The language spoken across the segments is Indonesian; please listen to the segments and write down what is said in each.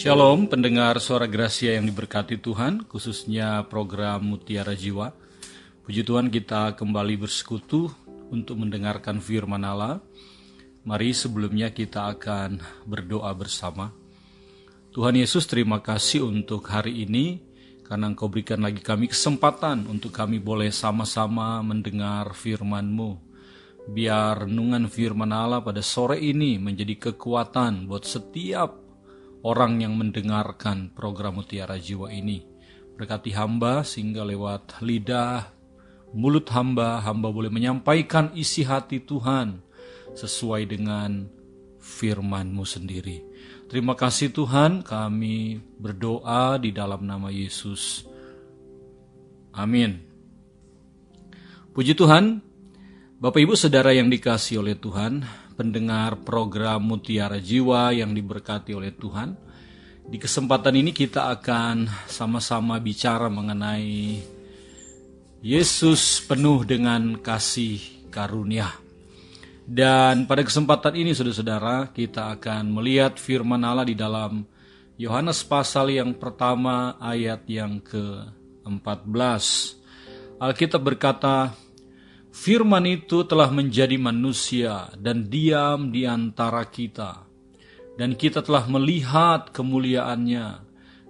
Shalom pendengar suara Gracia yang diberkati Tuhan, khususnya program Mutiara Jiwa. Puji Tuhan kita kembali bersekutu untuk mendengarkan firman Allah. Mari sebelumnya kita akan berdoa bersama. Tuhan Yesus terima kasih untuk hari ini karena Engkau berikan lagi kami kesempatan untuk kami boleh sama-sama mendengar firman-Mu. Biar renungan firman Allah pada sore ini menjadi kekuatan buat setiap orang yang mendengarkan program Mutiara Jiwa ini. Berkati hamba sehingga lewat lidah, mulut hamba, hamba boleh menyampaikan isi hati Tuhan sesuai dengan firman-Mu sendiri. Terima kasih Tuhan, kami berdoa di dalam nama Yesus. Amin. Puji Tuhan, Bapak Ibu Saudara yang dikasih oleh Tuhan, pendengar program Mutiara Jiwa yang diberkati oleh Tuhan. Di kesempatan ini kita akan sama-sama bicara mengenai Yesus penuh dengan kasih karunia. Dan pada kesempatan ini saudara-saudara kita akan melihat firman Allah di dalam Yohanes pasal yang pertama ayat yang ke-14. Alkitab berkata, Firman itu telah menjadi manusia dan diam di antara kita. Dan kita telah melihat kemuliaannya,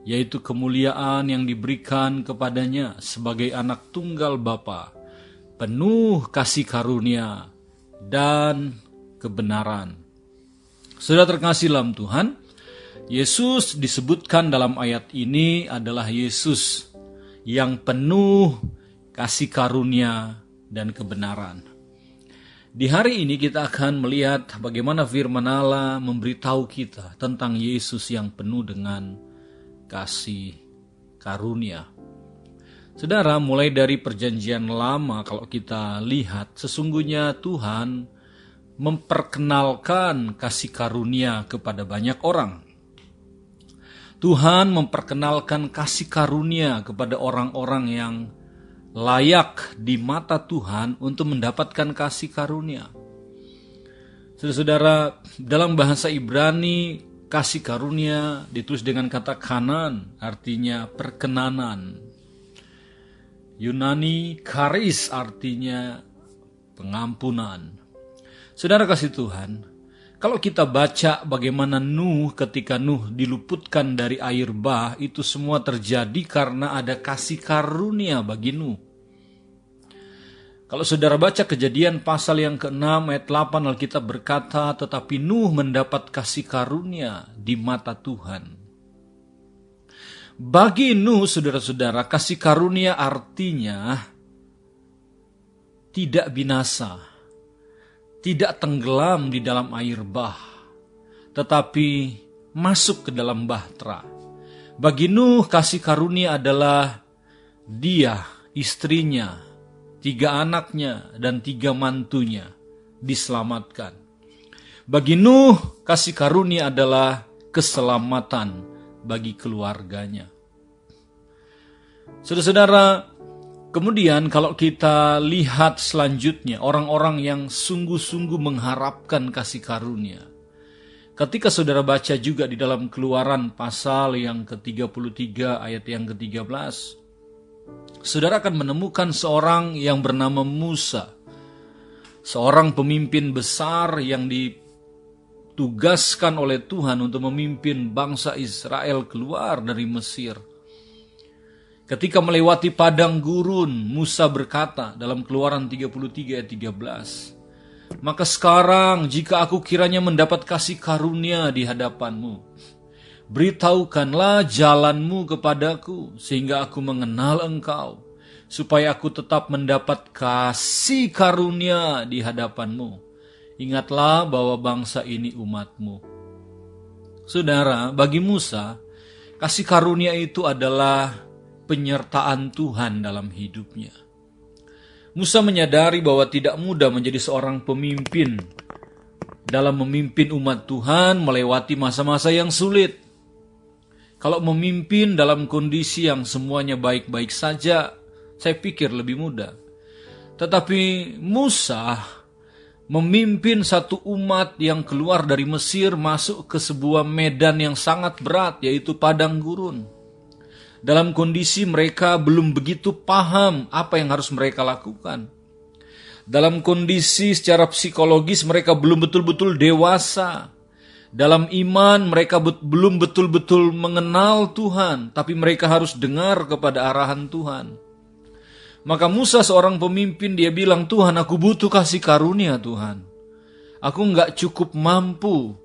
yaitu kemuliaan yang diberikan kepadanya sebagai anak tunggal Bapa, penuh kasih karunia dan kebenaran. Sudah terkasih dalam Tuhan, Yesus disebutkan dalam ayat ini adalah Yesus yang penuh kasih karunia dan kebenaran. Di hari ini kita akan melihat bagaimana firman Allah memberitahu kita tentang Yesus yang penuh dengan kasih karunia. Saudara, mulai dari perjanjian lama kalau kita lihat sesungguhnya Tuhan memperkenalkan kasih karunia kepada banyak orang. Tuhan memperkenalkan kasih karunia kepada orang-orang yang layak di mata Tuhan untuk mendapatkan kasih karunia. Saudara-saudara, dalam bahasa Ibrani, kasih karunia ditulis dengan kata kanan, artinya perkenanan. Yunani karis artinya pengampunan. Saudara kasih Tuhan, kalau kita baca bagaimana Nuh ketika Nuh diluputkan dari air bah, itu semua terjadi karena ada kasih karunia bagi Nuh. Kalau saudara baca kejadian pasal yang ke-6 ayat 8 Alkitab berkata, tetapi Nuh mendapat kasih karunia di mata Tuhan. Bagi Nuh, saudara-saudara, kasih karunia artinya tidak binasa tidak tenggelam di dalam air bah, tetapi masuk ke dalam bahtera. Bagi Nuh kasih karunia adalah dia, istrinya, tiga anaknya, dan tiga mantunya diselamatkan. Bagi Nuh kasih karunia adalah keselamatan bagi keluarganya. Saudara-saudara, Kemudian kalau kita lihat selanjutnya orang-orang yang sungguh-sungguh mengharapkan kasih karunia. Ketika saudara baca juga di dalam keluaran pasal yang ke-33 ayat yang ke-13. Saudara akan menemukan seorang yang bernama Musa. Seorang pemimpin besar yang ditugaskan oleh Tuhan untuk memimpin bangsa Israel keluar dari Mesir Ketika melewati padang gurun, Musa berkata dalam keluaran 33 ayat 13, Maka sekarang jika aku kiranya mendapat kasih karunia di hadapanmu, beritahukanlah jalanmu kepadaku sehingga aku mengenal engkau, supaya aku tetap mendapat kasih karunia di hadapanmu. Ingatlah bahwa bangsa ini umatmu. Saudara, bagi Musa, kasih karunia itu adalah penyertaan Tuhan dalam hidupnya. Musa menyadari bahwa tidak mudah menjadi seorang pemimpin dalam memimpin umat Tuhan melewati masa-masa yang sulit. Kalau memimpin dalam kondisi yang semuanya baik-baik saja, saya pikir lebih mudah. Tetapi Musa memimpin satu umat yang keluar dari Mesir masuk ke sebuah medan yang sangat berat yaitu padang gurun. Dalam kondisi mereka belum begitu paham apa yang harus mereka lakukan. Dalam kondisi secara psikologis mereka belum betul-betul dewasa. Dalam iman mereka bet belum betul-betul mengenal Tuhan, tapi mereka harus dengar kepada arahan Tuhan. Maka Musa seorang pemimpin dia bilang, Tuhan aku butuh kasih karunia Tuhan. Aku nggak cukup mampu.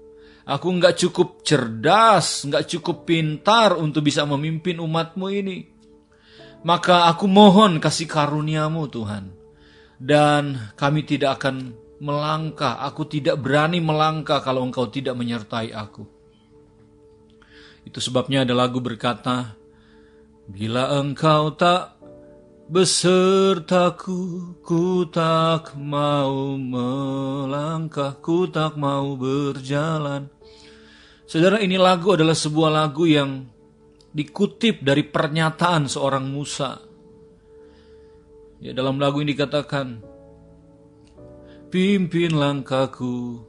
Aku nggak cukup cerdas, nggak cukup pintar untuk bisa memimpin umatmu ini. Maka aku mohon kasih karuniamu Tuhan. Dan kami tidak akan melangkah, aku tidak berani melangkah kalau engkau tidak menyertai aku. Itu sebabnya ada lagu berkata, Bila engkau tak Besertaku, ku tak mau melangkah, ku tak mau berjalan. Saudara, ini lagu adalah sebuah lagu yang dikutip dari pernyataan seorang Musa. Ya, dalam lagu ini dikatakan, Pimpin langkahku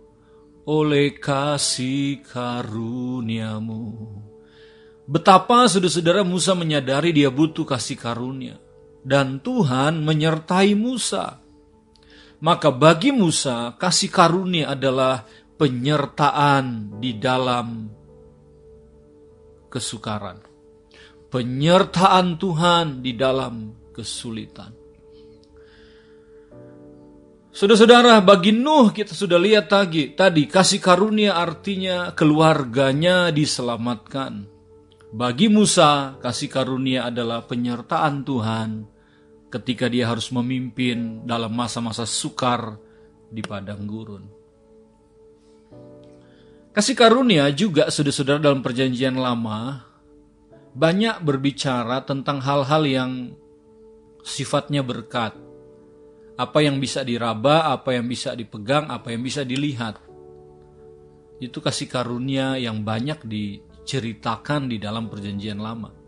oleh kasih karuniamu. Betapa saudara-saudara Musa menyadari dia butuh kasih karunia dan Tuhan menyertai Musa. Maka bagi Musa, kasih karunia adalah penyertaan di dalam kesukaran. Penyertaan Tuhan di dalam kesulitan. Saudara-saudara, bagi Nuh kita sudah lihat tadi, tadi kasih karunia artinya keluarganya diselamatkan. Bagi Musa, kasih karunia adalah penyertaan Tuhan ketika dia harus memimpin dalam masa-masa sukar di padang gurun. Kasih karunia juga saudara-saudara dalam perjanjian lama banyak berbicara tentang hal-hal yang sifatnya berkat. Apa yang bisa diraba, apa yang bisa dipegang, apa yang bisa dilihat. Itu kasih karunia yang banyak diceritakan di dalam perjanjian lama.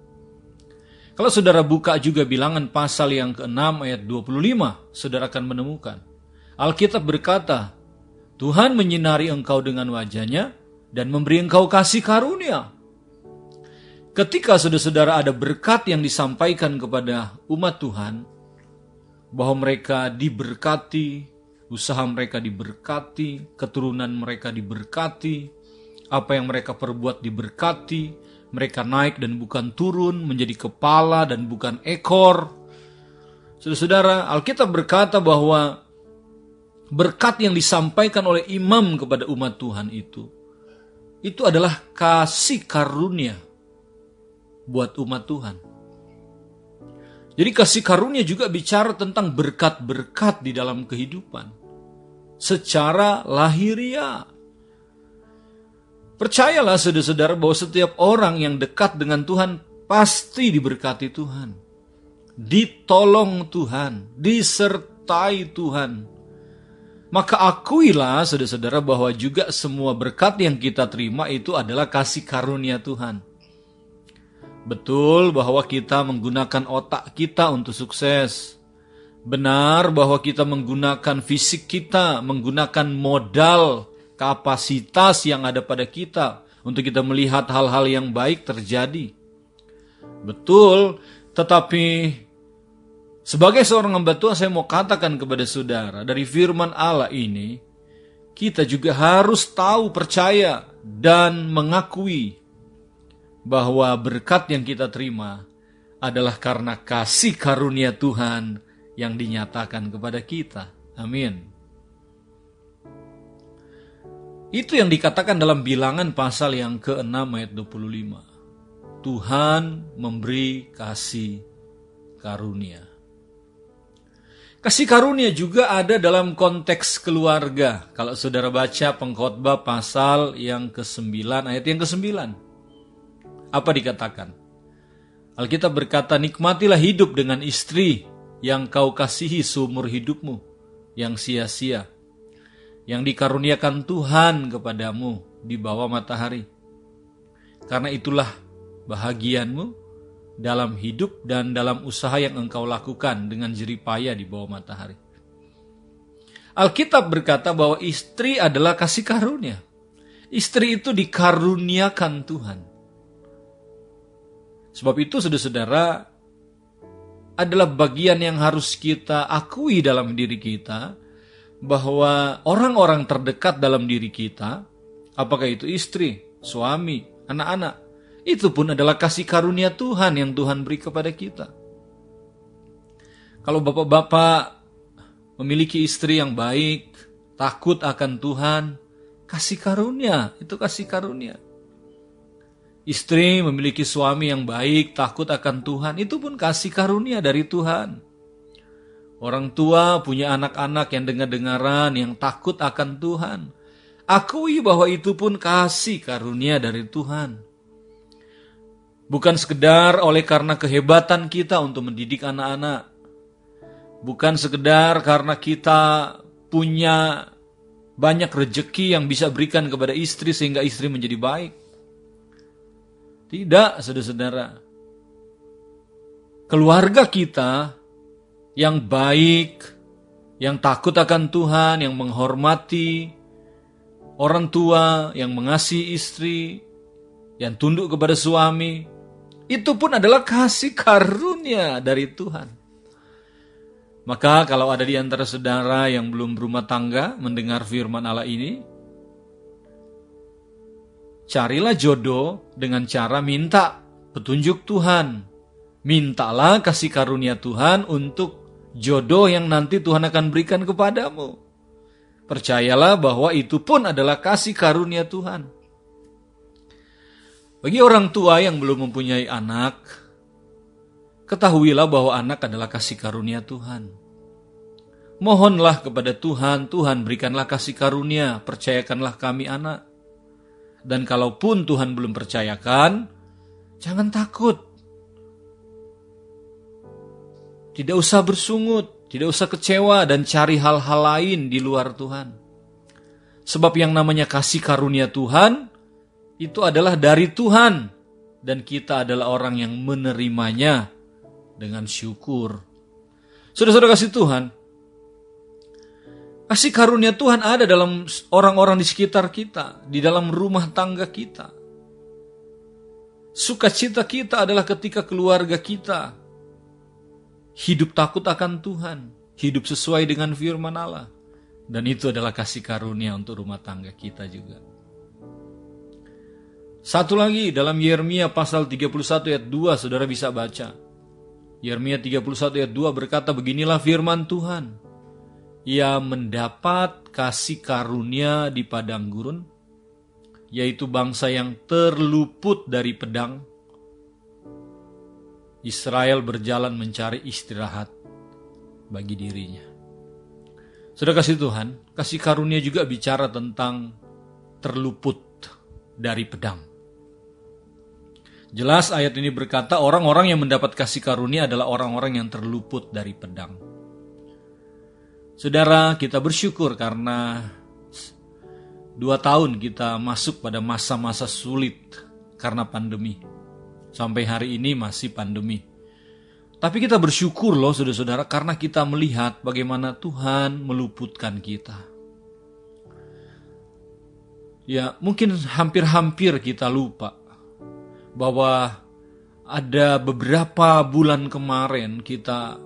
Kalau saudara buka juga bilangan pasal yang ke-6 ayat 25, saudara akan menemukan. Alkitab berkata, Tuhan menyinari engkau dengan wajahnya dan memberi engkau kasih karunia. Ketika saudara-saudara ada berkat yang disampaikan kepada umat Tuhan, bahwa mereka diberkati, usaha mereka diberkati, keturunan mereka diberkati, apa yang mereka perbuat diberkati, mereka naik dan bukan turun, menjadi kepala dan bukan ekor. Saudara-saudara, Alkitab berkata bahwa berkat yang disampaikan oleh imam kepada umat Tuhan itu, itu adalah kasih karunia buat umat Tuhan. Jadi kasih karunia juga bicara tentang berkat-berkat di dalam kehidupan. Secara lahiriah Percayalah saudara-saudara bahwa setiap orang yang dekat dengan Tuhan pasti diberkati Tuhan. Ditolong Tuhan, disertai Tuhan. Maka akuilah saudara-saudara bahwa juga semua berkat yang kita terima itu adalah kasih karunia Tuhan. Betul bahwa kita menggunakan otak kita untuk sukses. Benar bahwa kita menggunakan fisik kita, menggunakan modal kapasitas yang ada pada kita untuk kita melihat hal-hal yang baik terjadi. Betul, tetapi sebagai seorang hamba Tuhan saya mau katakan kepada saudara dari firman Allah ini, kita juga harus tahu, percaya, dan mengakui bahwa berkat yang kita terima adalah karena kasih karunia Tuhan yang dinyatakan kepada kita. Amin. Itu yang dikatakan dalam bilangan pasal yang ke-6 ayat 25. Tuhan memberi kasih karunia. Kasih karunia juga ada dalam konteks keluarga. Kalau saudara baca pengkhotbah pasal yang ke-9 ayat yang ke-9. Apa dikatakan? Alkitab berkata, nikmatilah hidup dengan istri yang kau kasihi seumur hidupmu, yang sia-sia yang dikaruniakan Tuhan kepadamu di bawah matahari. Karena itulah bahagianmu dalam hidup dan dalam usaha yang engkau lakukan dengan jeripaya di bawah matahari. Alkitab berkata bahwa istri adalah kasih karunia. Istri itu dikaruniakan Tuhan. Sebab itu saudara-saudara adalah bagian yang harus kita akui dalam diri kita bahwa orang-orang terdekat dalam diri kita, apakah itu istri, suami, anak-anak, itu pun adalah kasih karunia Tuhan yang Tuhan beri kepada kita. Kalau bapak-bapak memiliki istri yang baik, takut akan Tuhan, kasih karunia, itu kasih karunia. Istri memiliki suami yang baik, takut akan Tuhan, itu pun kasih karunia dari Tuhan. Orang tua punya anak-anak yang dengar-dengaran, yang takut akan Tuhan. Akui bahwa itu pun kasih karunia dari Tuhan. Bukan sekedar oleh karena kehebatan kita untuk mendidik anak-anak, Bukan sekedar karena kita punya banyak rejeki yang bisa berikan kepada istri sehingga istri menjadi baik. Tidak, saudara-saudara. Keluarga kita yang baik, yang takut akan Tuhan, yang menghormati orang tua, yang mengasihi istri, yang tunduk kepada suami, itu pun adalah kasih karunia dari Tuhan. Maka kalau ada di antara saudara yang belum berumah tangga mendengar firman Allah ini, carilah jodoh dengan cara minta petunjuk Tuhan. Mintalah kasih karunia Tuhan untuk jodoh yang nanti Tuhan akan berikan kepadamu. Percayalah bahwa itu pun adalah kasih karunia Tuhan. Bagi orang tua yang belum mempunyai anak, ketahuilah bahwa anak adalah kasih karunia Tuhan. Mohonlah kepada Tuhan, Tuhan berikanlah kasih karunia, percayakanlah kami anak. Dan kalaupun Tuhan belum percayakan, jangan takut. Tidak usah bersungut, tidak usah kecewa dan cari hal-hal lain di luar Tuhan. Sebab yang namanya kasih karunia Tuhan, itu adalah dari Tuhan. Dan kita adalah orang yang menerimanya dengan syukur. Saudara-saudara kasih Tuhan, kasih karunia Tuhan ada dalam orang-orang di sekitar kita, di dalam rumah tangga kita. Sukacita kita adalah ketika keluarga kita hidup takut akan Tuhan, hidup sesuai dengan firman Allah. Dan itu adalah kasih karunia untuk rumah tangga kita juga. Satu lagi dalam Yeremia pasal 31 ayat 2 saudara bisa baca. Yeremia 31 ayat 2 berkata beginilah firman Tuhan. Ia mendapat kasih karunia di padang gurun, yaitu bangsa yang terluput dari pedang. Israel berjalan mencari istirahat bagi dirinya. Sudah kasih Tuhan, kasih karunia juga bicara tentang terluput dari pedang. Jelas ayat ini berkata orang-orang yang mendapat kasih karunia adalah orang-orang yang terluput dari pedang. Saudara, kita bersyukur karena dua tahun kita masuk pada masa-masa sulit karena pandemi. Sampai hari ini masih pandemi. Tapi kita bersyukur loh saudara-saudara karena kita melihat bagaimana Tuhan meluputkan kita. Ya mungkin hampir-hampir kita lupa bahwa ada beberapa bulan kemarin kita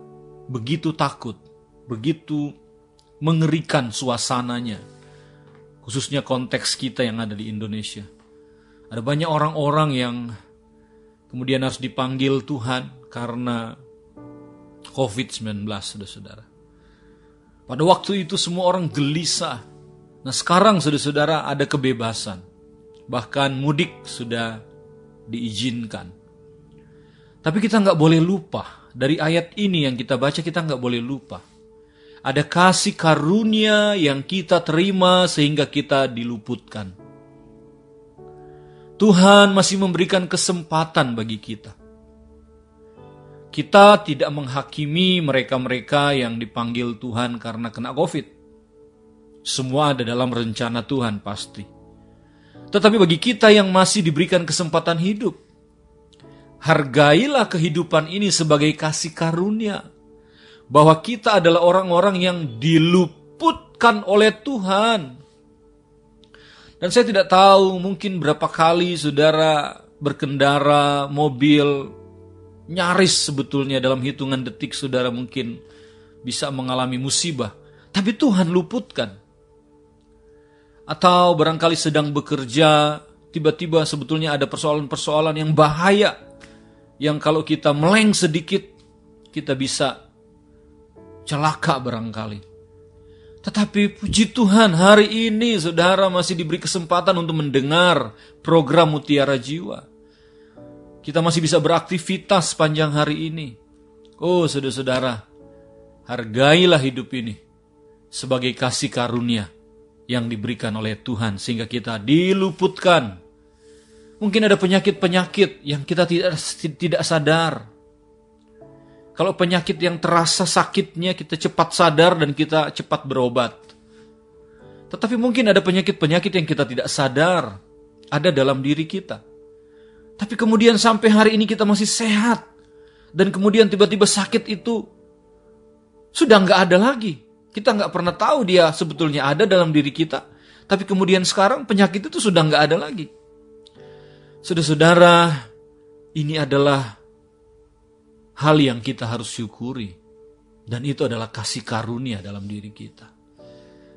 begitu takut, begitu mengerikan suasananya, khususnya konteks kita yang ada di Indonesia. Ada banyak orang-orang yang kemudian harus dipanggil Tuhan karena COVID-19, saudara-saudara. Pada waktu itu semua orang gelisah. Nah sekarang saudara-saudara ada kebebasan. Bahkan mudik sudah diizinkan. Tapi kita nggak boleh lupa dari ayat ini yang kita baca kita nggak boleh lupa. Ada kasih karunia yang kita terima sehingga kita diluputkan. Tuhan masih memberikan kesempatan bagi kita. Kita tidak menghakimi mereka-mereka yang dipanggil Tuhan karena kena COVID. Semua ada dalam rencana Tuhan pasti. Tetapi bagi kita yang masih diberikan kesempatan hidup, hargailah kehidupan ini sebagai kasih karunia. Bahwa kita adalah orang-orang yang diluputkan oleh Tuhan. Dan saya tidak tahu mungkin berapa kali saudara berkendara mobil nyaris sebetulnya dalam hitungan detik saudara mungkin bisa mengalami musibah. Tapi Tuhan luputkan. Atau barangkali sedang bekerja, tiba-tiba sebetulnya ada persoalan-persoalan yang bahaya. Yang kalau kita meleng sedikit, kita bisa celaka barangkali. Tetapi puji Tuhan hari ini saudara masih diberi kesempatan untuk mendengar program Mutiara Jiwa. Kita masih bisa beraktivitas sepanjang hari ini. Oh saudara-saudara, hargailah hidup ini sebagai kasih karunia yang diberikan oleh Tuhan sehingga kita diluputkan. Mungkin ada penyakit-penyakit yang kita tidak tidak sadar. Kalau penyakit yang terasa sakitnya kita cepat sadar dan kita cepat berobat. Tetapi mungkin ada penyakit-penyakit yang kita tidak sadar ada dalam diri kita. Tapi kemudian sampai hari ini kita masih sehat. Dan kemudian tiba-tiba sakit itu sudah nggak ada lagi. Kita nggak pernah tahu dia sebetulnya ada dalam diri kita. Tapi kemudian sekarang penyakit itu sudah nggak ada lagi. Saudara-saudara, ini adalah hal yang kita harus syukuri. Dan itu adalah kasih karunia dalam diri kita.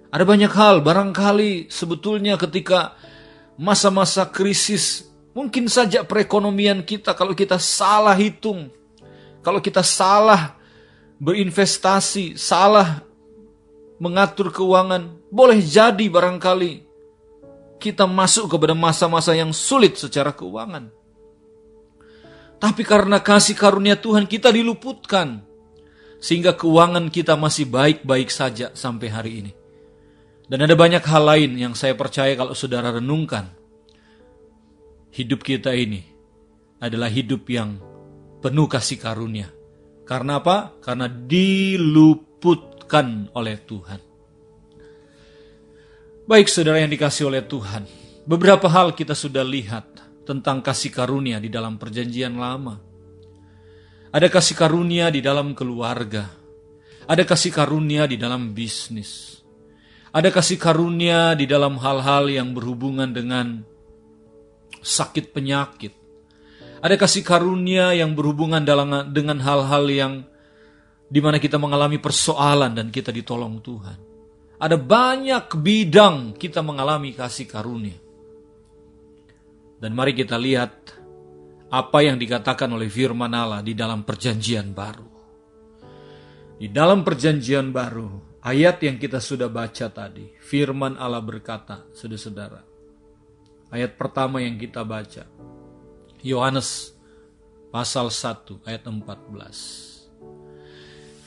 Ada banyak hal, barangkali sebetulnya ketika masa-masa krisis, mungkin saja perekonomian kita kalau kita salah hitung, kalau kita salah berinvestasi, salah mengatur keuangan, boleh jadi barangkali kita masuk kepada masa-masa yang sulit secara keuangan. Tapi karena kasih karunia Tuhan kita diluputkan. Sehingga keuangan kita masih baik-baik saja sampai hari ini. Dan ada banyak hal lain yang saya percaya kalau saudara renungkan. Hidup kita ini adalah hidup yang penuh kasih karunia. Karena apa? Karena diluputkan oleh Tuhan. Baik saudara yang dikasih oleh Tuhan. Beberapa hal kita sudah lihat tentang kasih karunia di dalam Perjanjian Lama. Ada kasih karunia di dalam keluarga, ada kasih karunia di dalam bisnis, ada kasih karunia di dalam hal-hal yang berhubungan dengan sakit penyakit, ada kasih karunia yang berhubungan dengan hal-hal yang di mana kita mengalami persoalan dan kita ditolong Tuhan. Ada banyak bidang kita mengalami kasih karunia. Dan mari kita lihat apa yang dikatakan oleh firman Allah di dalam perjanjian baru. Di dalam perjanjian baru, ayat yang kita sudah baca tadi, firman Allah berkata, saudara-saudara. Ayat pertama yang kita baca, Yohanes pasal 1 ayat 14.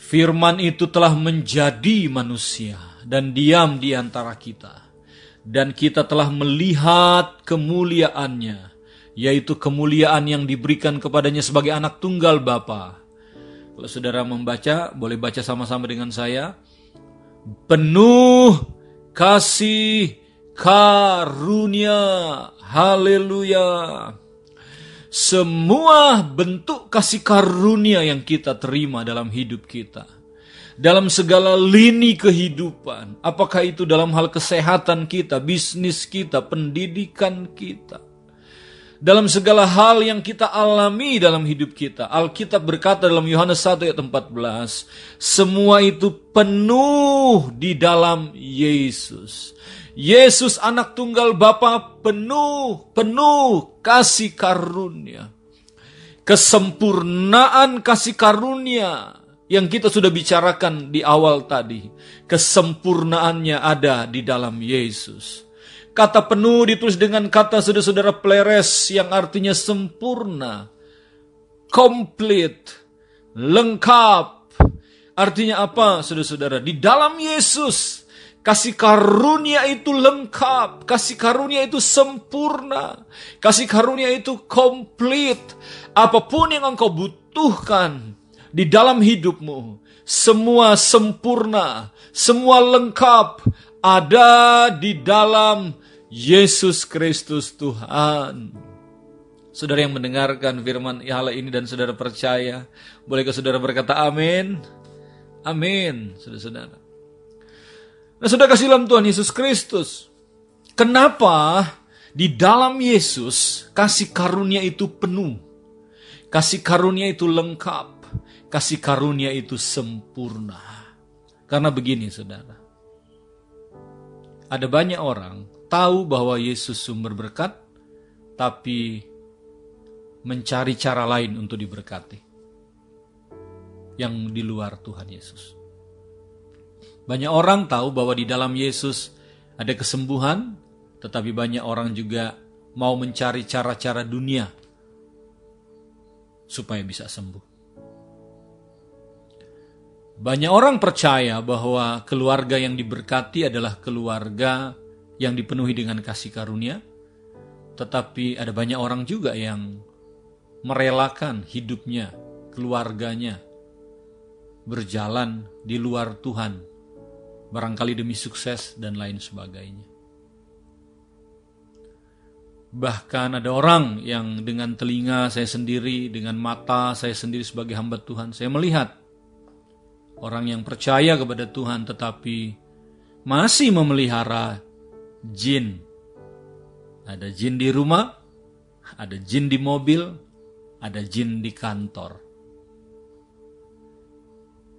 Firman itu telah menjadi manusia dan diam di antara kita dan kita telah melihat kemuliaannya, yaitu kemuliaan yang diberikan kepadanya sebagai anak tunggal Bapa. Kalau saudara membaca, boleh baca sama-sama dengan saya. Penuh kasih karunia. Haleluya. Semua bentuk kasih karunia yang kita terima dalam hidup kita dalam segala lini kehidupan, apakah itu dalam hal kesehatan kita, bisnis kita, pendidikan kita, dalam segala hal yang kita alami dalam hidup kita. Alkitab berkata dalam Yohanes 1 ayat 14, semua itu penuh di dalam Yesus. Yesus anak tunggal Bapa penuh, penuh kasih karunia. Kesempurnaan kasih karunia yang kita sudah bicarakan di awal tadi. Kesempurnaannya ada di dalam Yesus. Kata penuh ditulis dengan kata saudara-saudara pleres yang artinya sempurna. Komplit. Lengkap. Artinya apa saudara-saudara? Di dalam Yesus. Kasih karunia itu lengkap. Kasih karunia itu sempurna. Kasih karunia itu komplit. Apa pun yang engkau butuhkan di dalam hidupmu. Semua sempurna, semua lengkap ada di dalam Yesus Kristus Tuhan. Saudara yang mendengarkan firman Allah ini dan saudara percaya, bolehkah saudara berkata amin? Amin, saudara-saudara. Nah, sudah kasih dalam Tuhan Yesus Kristus. Kenapa di dalam Yesus kasih karunia itu penuh? Kasih karunia itu lengkap. Kasih karunia itu sempurna. Karena begini saudara. Ada banyak orang tahu bahwa Yesus sumber berkat, tapi mencari cara lain untuk diberkati. Yang di luar Tuhan Yesus. Banyak orang tahu bahwa di dalam Yesus ada kesembuhan, tetapi banyak orang juga mau mencari cara-cara dunia supaya bisa sembuh. Banyak orang percaya bahwa keluarga yang diberkati adalah keluarga yang dipenuhi dengan kasih karunia, tetapi ada banyak orang juga yang merelakan hidupnya, keluarganya berjalan di luar Tuhan barangkali demi sukses dan lain sebagainya. Bahkan ada orang yang dengan telinga saya sendiri, dengan mata saya sendiri sebagai hamba Tuhan, saya melihat orang yang percaya kepada Tuhan tetapi masih memelihara jin. Ada jin di rumah, ada jin di mobil, ada jin di kantor.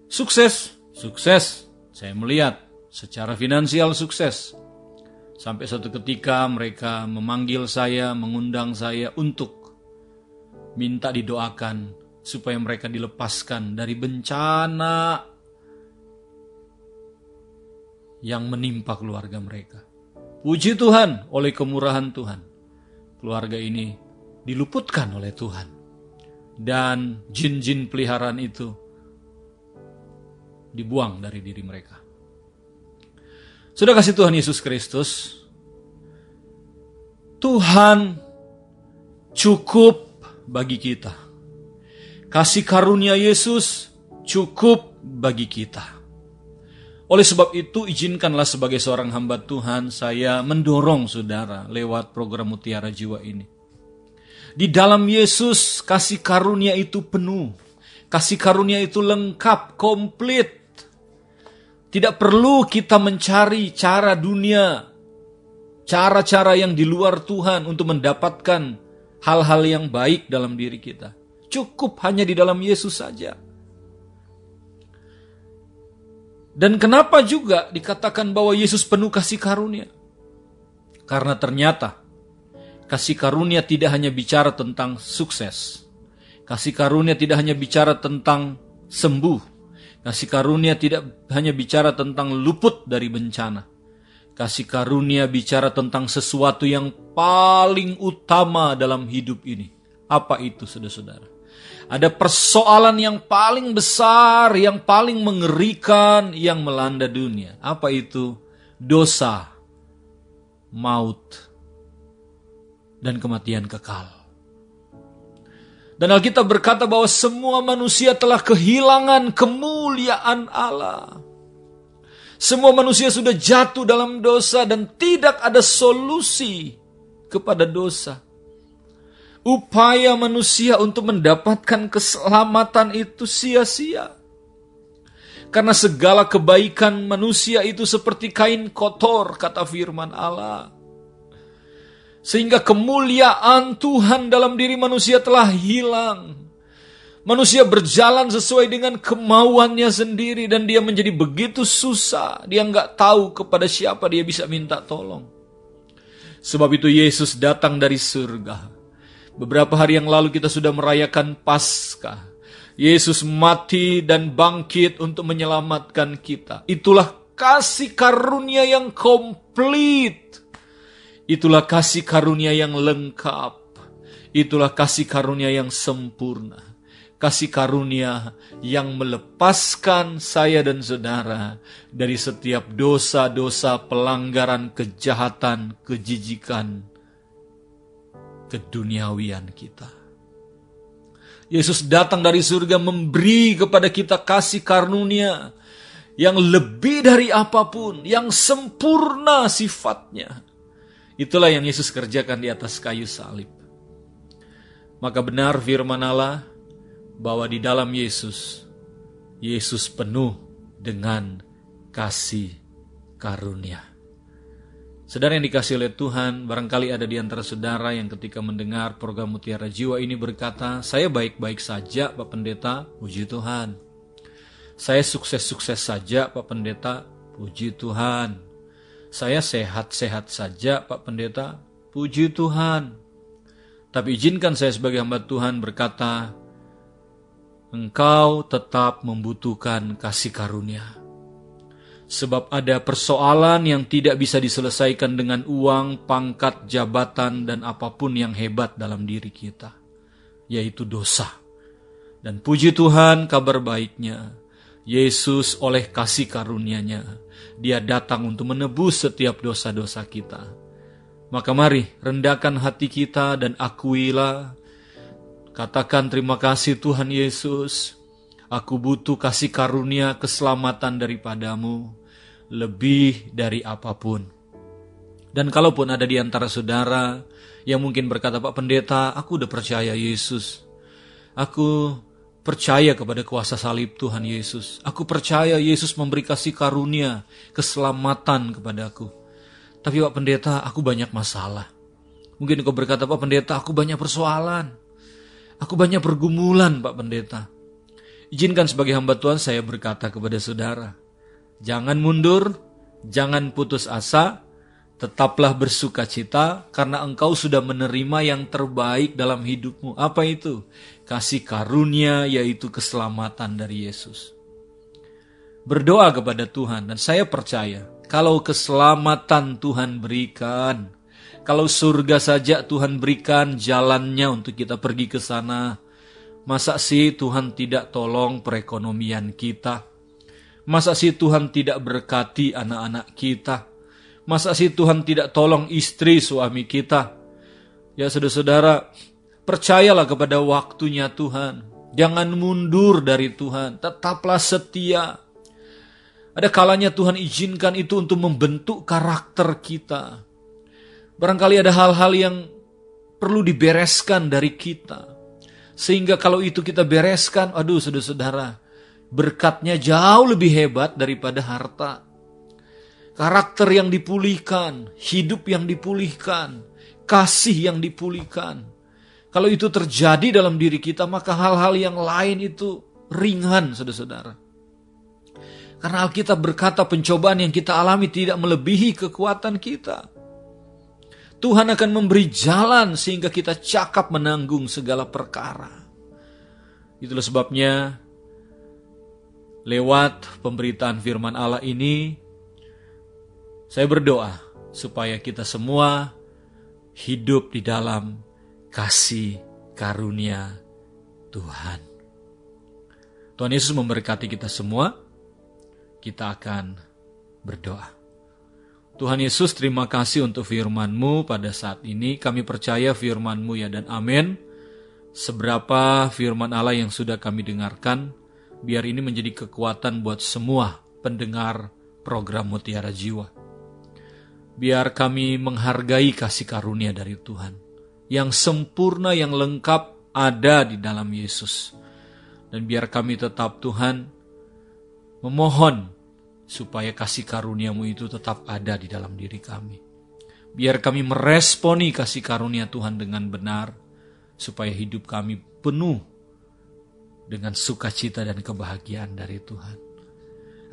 Sukses, sukses, saya melihat secara finansial sukses. Sampai suatu ketika mereka memanggil saya, mengundang saya untuk minta didoakan supaya mereka dilepaskan dari bencana yang menimpa keluarga mereka. Puji Tuhan oleh kemurahan Tuhan. Keluarga ini diluputkan oleh Tuhan. Dan jin-jin peliharaan itu dibuang dari diri mereka. Sudah kasih Tuhan Yesus Kristus, Tuhan cukup bagi kita. Kasih karunia Yesus cukup bagi kita. Oleh sebab itu, izinkanlah sebagai seorang hamba Tuhan, saya mendorong saudara lewat program Mutiara Jiwa ini. Di dalam Yesus, kasih karunia itu penuh. Kasih karunia itu lengkap, komplit. Tidak perlu kita mencari cara dunia, cara-cara yang di luar Tuhan untuk mendapatkan hal-hal yang baik dalam diri kita. Cukup hanya di dalam Yesus saja. Dan kenapa juga dikatakan bahwa Yesus penuh kasih karunia? Karena ternyata kasih karunia tidak hanya bicara tentang sukses. Kasih karunia tidak hanya bicara tentang sembuh. Kasih karunia tidak hanya bicara tentang luput dari bencana. Kasih karunia bicara tentang sesuatu yang paling utama dalam hidup ini. Apa itu saudara-saudara? Ada persoalan yang paling besar, yang paling mengerikan yang melanda dunia. Apa itu? Dosa, maut, dan kematian kekal. Dan Alkitab berkata bahwa semua manusia telah kehilangan kemuliaan Allah. Semua manusia sudah jatuh dalam dosa dan tidak ada solusi kepada dosa. Upaya manusia untuk mendapatkan keselamatan itu sia-sia. Karena segala kebaikan manusia itu seperti kain kotor, kata firman Allah. Sehingga kemuliaan Tuhan dalam diri manusia telah hilang. Manusia berjalan sesuai dengan kemauannya sendiri dan dia menjadi begitu susah. Dia nggak tahu kepada siapa dia bisa minta tolong. Sebab itu Yesus datang dari surga. Beberapa hari yang lalu kita sudah merayakan Paskah. Yesus mati dan bangkit untuk menyelamatkan kita. Itulah kasih karunia yang komplit Itulah kasih karunia yang lengkap. Itulah kasih karunia yang sempurna. Kasih karunia yang melepaskan saya dan saudara dari setiap dosa-dosa pelanggaran kejahatan, kejijikan, keduniawian kita. Yesus datang dari surga memberi kepada kita kasih karunia yang lebih dari apa pun, yang sempurna sifatnya Itulah yang Yesus kerjakan di atas kayu salib. Maka benar firman Allah bahwa di dalam Yesus, Yesus penuh dengan kasih karunia. Saudara yang dikasih oleh Tuhan, barangkali ada di antara saudara yang ketika mendengar program Mutiara Jiwa ini berkata, saya baik-baik saja Pak Pendeta, puji Tuhan. Saya sukses-sukses saja Pak Pendeta, puji Tuhan. Saya sehat-sehat saja Pak Pendeta, puji Tuhan. Tapi izinkan saya sebagai hamba Tuhan berkata, engkau tetap membutuhkan kasih karunia Sebab ada persoalan yang tidak bisa diselesaikan dengan uang, pangkat, jabatan, dan apa pun yang hebat dalam diri kita, yaitu dosa. Dan puji Tuhan kabar baiknya, Yesus oleh kasih karunia-Nya, Dia datang untuk menebus setiap dosa-dosa kita. Maka mari rendahkan hati kita dan akuilah, katakan terima kasih Tuhan Yesus, Aku butuh kasih karunia keselamatan daripadamu lebih dari apa pun. Dan kalaupun ada di antara saudara yang mungkin berkata, Pak Pendeta, aku udah percaya Yesus. Aku percaya kepada kuasa salib Tuhan Yesus. Aku percaya Yesus memberi kasih karunia, keselamatan kepadaku. Tapi Pak Pendeta, aku banyak masalah. Mungkin kau berkata, Pak Pendeta, aku banyak persoalan. Aku banyak pergumulan, Pak Pendeta. Izinkan sebagai hamba Tuhan saya berkata kepada saudara, jangan mundur, jangan putus asa, tetaplah bersuka cita karena engkau sudah menerima yang terbaik dalam hidupmu. Apa itu? Kasih karunia yaitu keselamatan dari Yesus. Berdoa kepada Tuhan dan saya percaya kalau keselamatan Tuhan berikan, kalau surga saja Tuhan berikan jalannya untuk kita pergi ke sana, Masa sih Tuhan tidak tolong perekonomian kita? Masa sih Tuhan tidak berkati anak-anak kita? Masa sih Tuhan tidak tolong istri suami kita? Ya saudara-saudara, percayalah kepada waktunya Tuhan. Jangan mundur dari Tuhan, tetaplah setia. Ada kalanya Tuhan izinkan itu untuk membentuk karakter kita. Barangkali ada hal-hal yang perlu dibereskan dari kita. Sehingga kalau itu kita bereskan, aduh saudara-saudara, berkatnya jauh lebih hebat daripada harta. Karakter yang dipulihkan, hidup yang dipulihkan, kasih yang dipulihkan. Kalau itu terjadi dalam diri kita, maka hal-hal yang lain itu ringan, saudara-saudara. Karena Alkitab berkata pencobaan yang kita alami tidak melebihi kekuatan kita. Tuhan akan memberi jalan sehingga kita cakap menanggung segala perkara. Itulah sebabnya lewat pemberitaan firman Allah ini saya berdoa supaya kita semua hidup di dalam kasih karunia Tuhan. Tuhan Yesus memberkati kita semua. Kita akan berdoa. Tuhan Yesus terima kasih untuk firman-Mu pada saat ini. Kami percaya firman-Mu ya dan amin. Seberapa firman Allah yang sudah kami dengarkan, biar ini menjadi kekuatan buat semua pendengar program Mutiara Jiwa. Biar kami menghargai kasih karunia dari Tuhan. Yang sempurna, yang lengkap ada di dalam Yesus. Dan biar kami tetap Tuhan memohon supaya kasih karuniamu itu tetap ada di dalam diri kami. Biar kami meresponi kasih karunia Tuhan dengan benar, supaya hidup kami penuh dengan sukacita dan kebahagiaan dari Tuhan.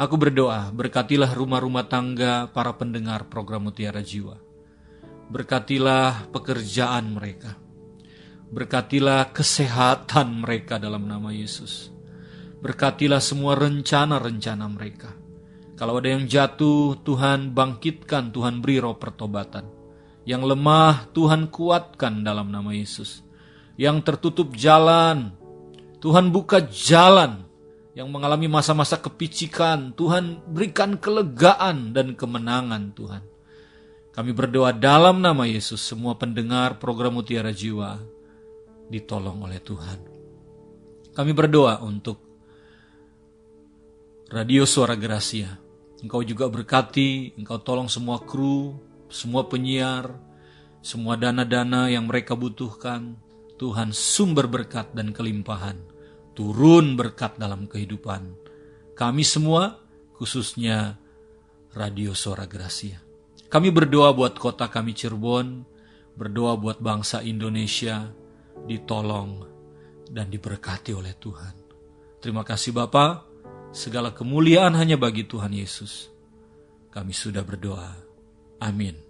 Aku berdoa, berkatilah rumah-rumah tangga para pendengar program Mutiara Jiwa. Berkatilah pekerjaan mereka. Berkatilah kesehatan mereka dalam nama Yesus. Berkatilah semua rencana-rencana mereka kalau ada yang jatuh, Tuhan bangkitkan, Tuhan beri roh pertobatan. Yang lemah, Tuhan kuatkan dalam nama Yesus. Yang tertutup jalan, Tuhan buka jalan. Yang mengalami masa-masa kepicikan, Tuhan berikan kelegaan dan kemenangan Tuhan. Kami berdoa dalam nama Yesus, semua pendengar program Mutiara Jiwa ditolong oleh Tuhan. Kami berdoa untuk Radio Suara Gracia Engkau juga berkati, engkau tolong semua kru, semua penyiar, semua dana-dana yang mereka butuhkan. Tuhan sumber berkat dan kelimpahan. Turun berkat dalam kehidupan. Kami semua, khususnya Radio Suara Gracia. Kami berdoa buat kota kami Cirebon, berdoa buat bangsa Indonesia, ditolong dan diberkati oleh Tuhan. Terima kasih Bapa, segala kemuliaan hanya bagi Tuhan Yesus. Kami sudah berdoa. Amin.